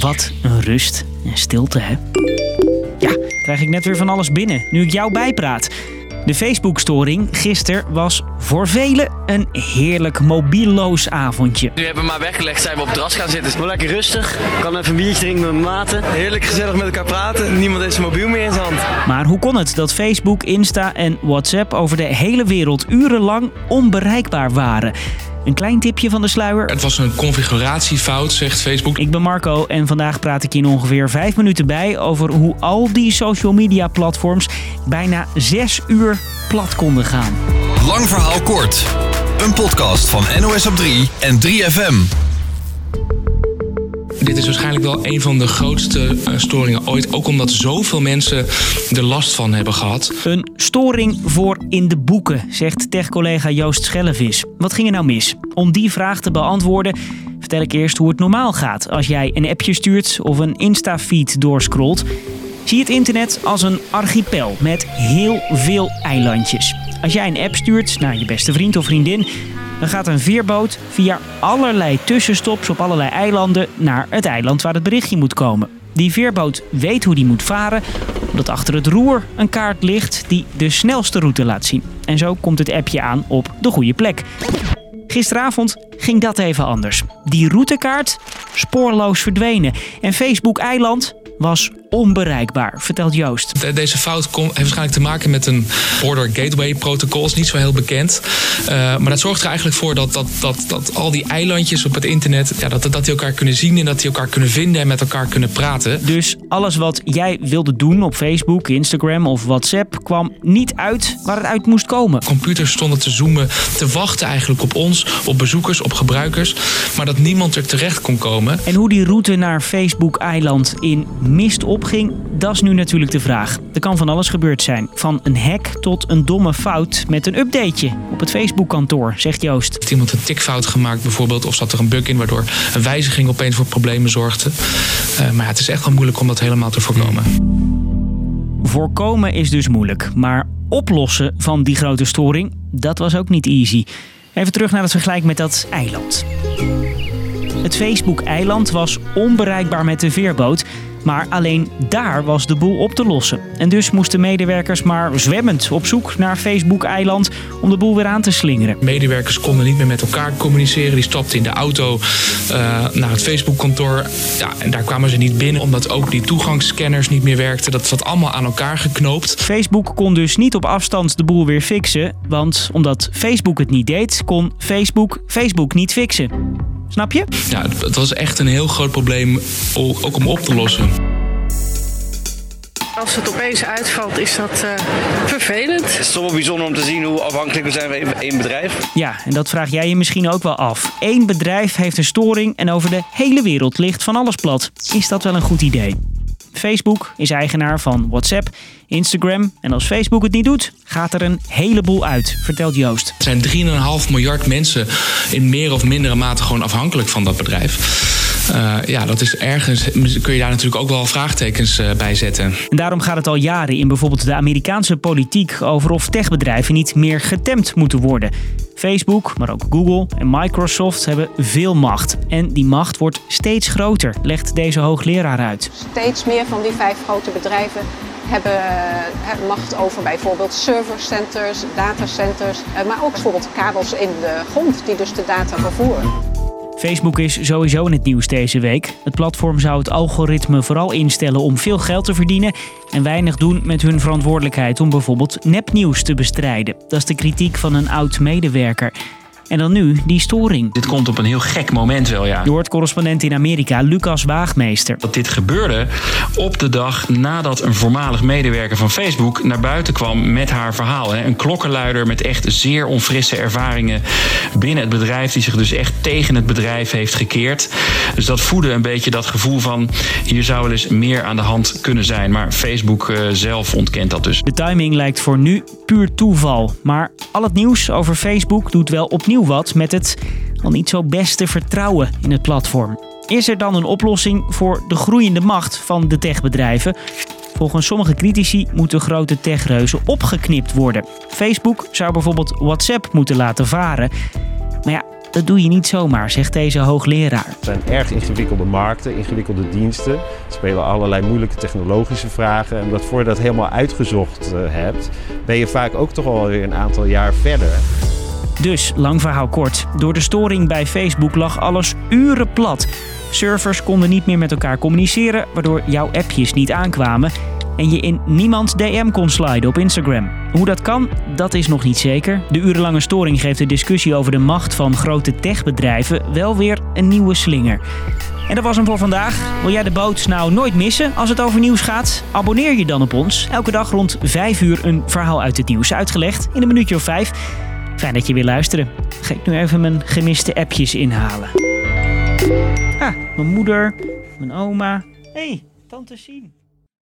Wat een rust en stilte, hè? Ja, krijg ik net weer van alles binnen, nu ik jou bijpraat. De Facebook-storing gisteren was voor velen een heerlijk mobieloos avondje. Nu hebben we maar weggelegd, zijn we op het terras gaan zitten. Wel lekker rustig. Kan even een biertje drinken met mijn maten. Heerlijk gezellig met elkaar praten. Niemand heeft zijn mobiel meer in zijn hand. Maar hoe kon het dat Facebook, Insta en WhatsApp over de hele wereld urenlang onbereikbaar waren? Een klein tipje van de sluier. Het was een configuratiefout, zegt Facebook. Ik ben Marco en vandaag praat ik je in ongeveer 5 minuten bij over hoe al die social media platforms bijna 6 uur plat konden gaan. Lang verhaal kort. Een podcast van NOS op 3 en 3FM. Dit is waarschijnlijk wel een van de grootste eh, storingen ooit. Ook omdat zoveel mensen er last van hebben gehad. Een storing voor in de boeken, zegt tech-collega Joost Schellevis. Wat ging er nou mis? Om die vraag te beantwoorden vertel ik eerst hoe het normaal gaat als jij een appje stuurt of een Insta-feed doorscrollt. Zie het internet als een archipel met heel veel eilandjes. Als jij een app stuurt naar je beste vriend of vriendin, dan gaat een veerboot via allerlei tussenstops op allerlei eilanden naar het eiland waar het berichtje moet komen. Die veerboot weet hoe die moet varen, omdat achter het roer een kaart ligt die de snelste route laat zien. En zo komt het appje aan op de goede plek. Gisteravond ging dat even anders. Die routekaart spoorloos verdwenen en Facebook Eiland was onbereikbaar, vertelt Joost. De- Deze fout kom- heeft waarschijnlijk te maken met een Border Gateway protocol. is niet zo heel bekend. Eh, maar dat zorgt er eigenlijk voor dat, dat, dat, dat al die eilandjes op het internet... Ja, dat, dat die elkaar kunnen zien en dat die elkaar kunnen vinden en met elkaar kunnen praten. Dus alles wat jij wilde doen op Facebook, Instagram of WhatsApp kwam niet uit waar het uit moest komen. Computers stonden te zoomen, te wachten eigenlijk op ons, op bezoekers, op gebruikers. Maar dat niemand er terecht kon komen. En hoe die route naar Facebook-eiland in mist dat is nu natuurlijk de vraag. Er kan van alles gebeurd zijn. Van een hack tot een domme fout met een updateje op het Facebook-kantoor, zegt Joost. Heeft iemand een tikfout gemaakt bijvoorbeeld? Of zat er een bug in waardoor een wijziging opeens voor problemen zorgde? Eh, maar ja, het is echt wel moeilijk om dat helemaal te voorkomen. Voorkomen is dus moeilijk, maar oplossen van die grote storing, dat was ook niet easy. Even terug naar het vergelijk met dat eiland. Het Facebook-eiland was onbereikbaar met de veerboot, maar alleen daar was de boel op te lossen. En dus moesten medewerkers maar zwemmend op zoek naar Facebook-eiland om de boel weer aan te slingeren. Medewerkers konden niet meer met elkaar communiceren. Die stapten in de auto eh, naar het Facebook-kantoor. Ja, en daar kwamen ze niet binnen, omdat ook die toegangsscanners niet meer werkten. Dat zat allemaal aan elkaar geknoopt. Facebook kon dus niet op afstand de boel weer fixen, want omdat Facebook het niet deed, kon Facebook Facebook niet fixen. Snap je? Ja, het, was echt een heel groot probleem, ook om op te lossen. Als het opeens uitvalt, is dat eh, vervelend. Het is toch wel bijzonder om te zien hoe afhankelijk we zijn van één bedrijf. Ja, en dat vraag jij je misschien ook wel af. Eén bedrijf heeft een storing en over de hele wereld ligt van alles plat. Is dat wel een goed idee? Facebook is eigenaar van WhatsApp, Instagram en als Facebook het niet doet, gaat er een heleboel uit, vertelt Joost. Er zijn 3,5 miljard mensen in meer of mindere mate gewoon afhankelijk van dat bedrijf. Eh, ja, dat is ergens, kun je daar natuurlijk ook wel vraagtekens eh, bij zetten. En daarom gaat het al jaren in bijvoorbeeld de Amerikaanse politiek over of techbedrijven niet meer getemd moeten worden. Facebook, maar ook Google en Microsoft hebben veel macht. En die macht wordt steeds groter, legt deze hoogleraar uit. Steeds meer van die vijf grote bedrijven hebben, eh, hebben macht over bijvoorbeeld servercenters, datacenters, maar ook bijvoorbeeld kabels in de grond die dus de data vervoeren. Facebook is sowieso in het nieuws deze week. Het platform zou het algoritme vooral instellen om veel geld te verdienen en weinig doen met hun verantwoordelijkheid om bijvoorbeeld nepnieuws te bestrijden. Dat is de kritiek van een oud medewerker. En dan nu die storing. Dit komt op een heel gek moment wel, ja. Je hoort correspondent in Amerika Lucas Waagmeester. Dat dit gebeurde op de dag nadat een voormalig medewerker van Facebook naar buiten kwam met haar verhaal. hè. Een klokkenluider met echt zeer onfrisse ervaringen binnen het bedrijf, die zich dus echt tegen het bedrijf heeft gekeerd. Dus dat voedde een beetje dat gevoel van hier zou wel eens meer aan de hand kunnen zijn. Maar Facebook eh, zelf ontkent dat dus. De timing lijkt voor nu puur toeval. Maar al het nieuws over Facebook doet wel opnieuw wat met het al niet zo beste vertrouwen in het platform. Is er dan een oplossing voor de groeiende macht van de techbedrijven? Volgens sommige critici moeten grote techreuzen opgeknipt worden. Facebook zou bijvoorbeeld WhatsApp moeten laten varen. Maar ja, dat doe je niet zomaar, zegt deze hoogleraar. Het zijn erg ingewikkelde markten, ingewikkelde diensten. Er spelen allerlei moeilijke technologische vragen. En omdat voor je dat helemaal uitgezocht uh, hebt, ben je vaak ook toch alweer een aantal jaar verder. Dus, lang verhaal kort. Door de storing bij Facebook lag alles uren plat. Servers konden niet meer met elkaar communiceren, waardoor jouw appjes niet aankwamen en je in niemands DM kon sliden op Instagram. Hoe dat kan, dat is nog niet zeker. De urenlange storing geeft de discussie over de macht van grote techbedrijven wel weer een nieuwe slinger. En dat was hem voor vandaag. Wil jij de boot nou nooit missen als het over nieuws gaat? Abonneer je dan op ons. Elke dag rond 5 uur een verhaal uit het nieuws uitgelegd in een minuutje of vijf. Fijn dat je weer luisteren. Ga ik nu even mijn gemiste appjes inhalen. Ah, mijn moeder, mijn oma. Hey, tante Sien.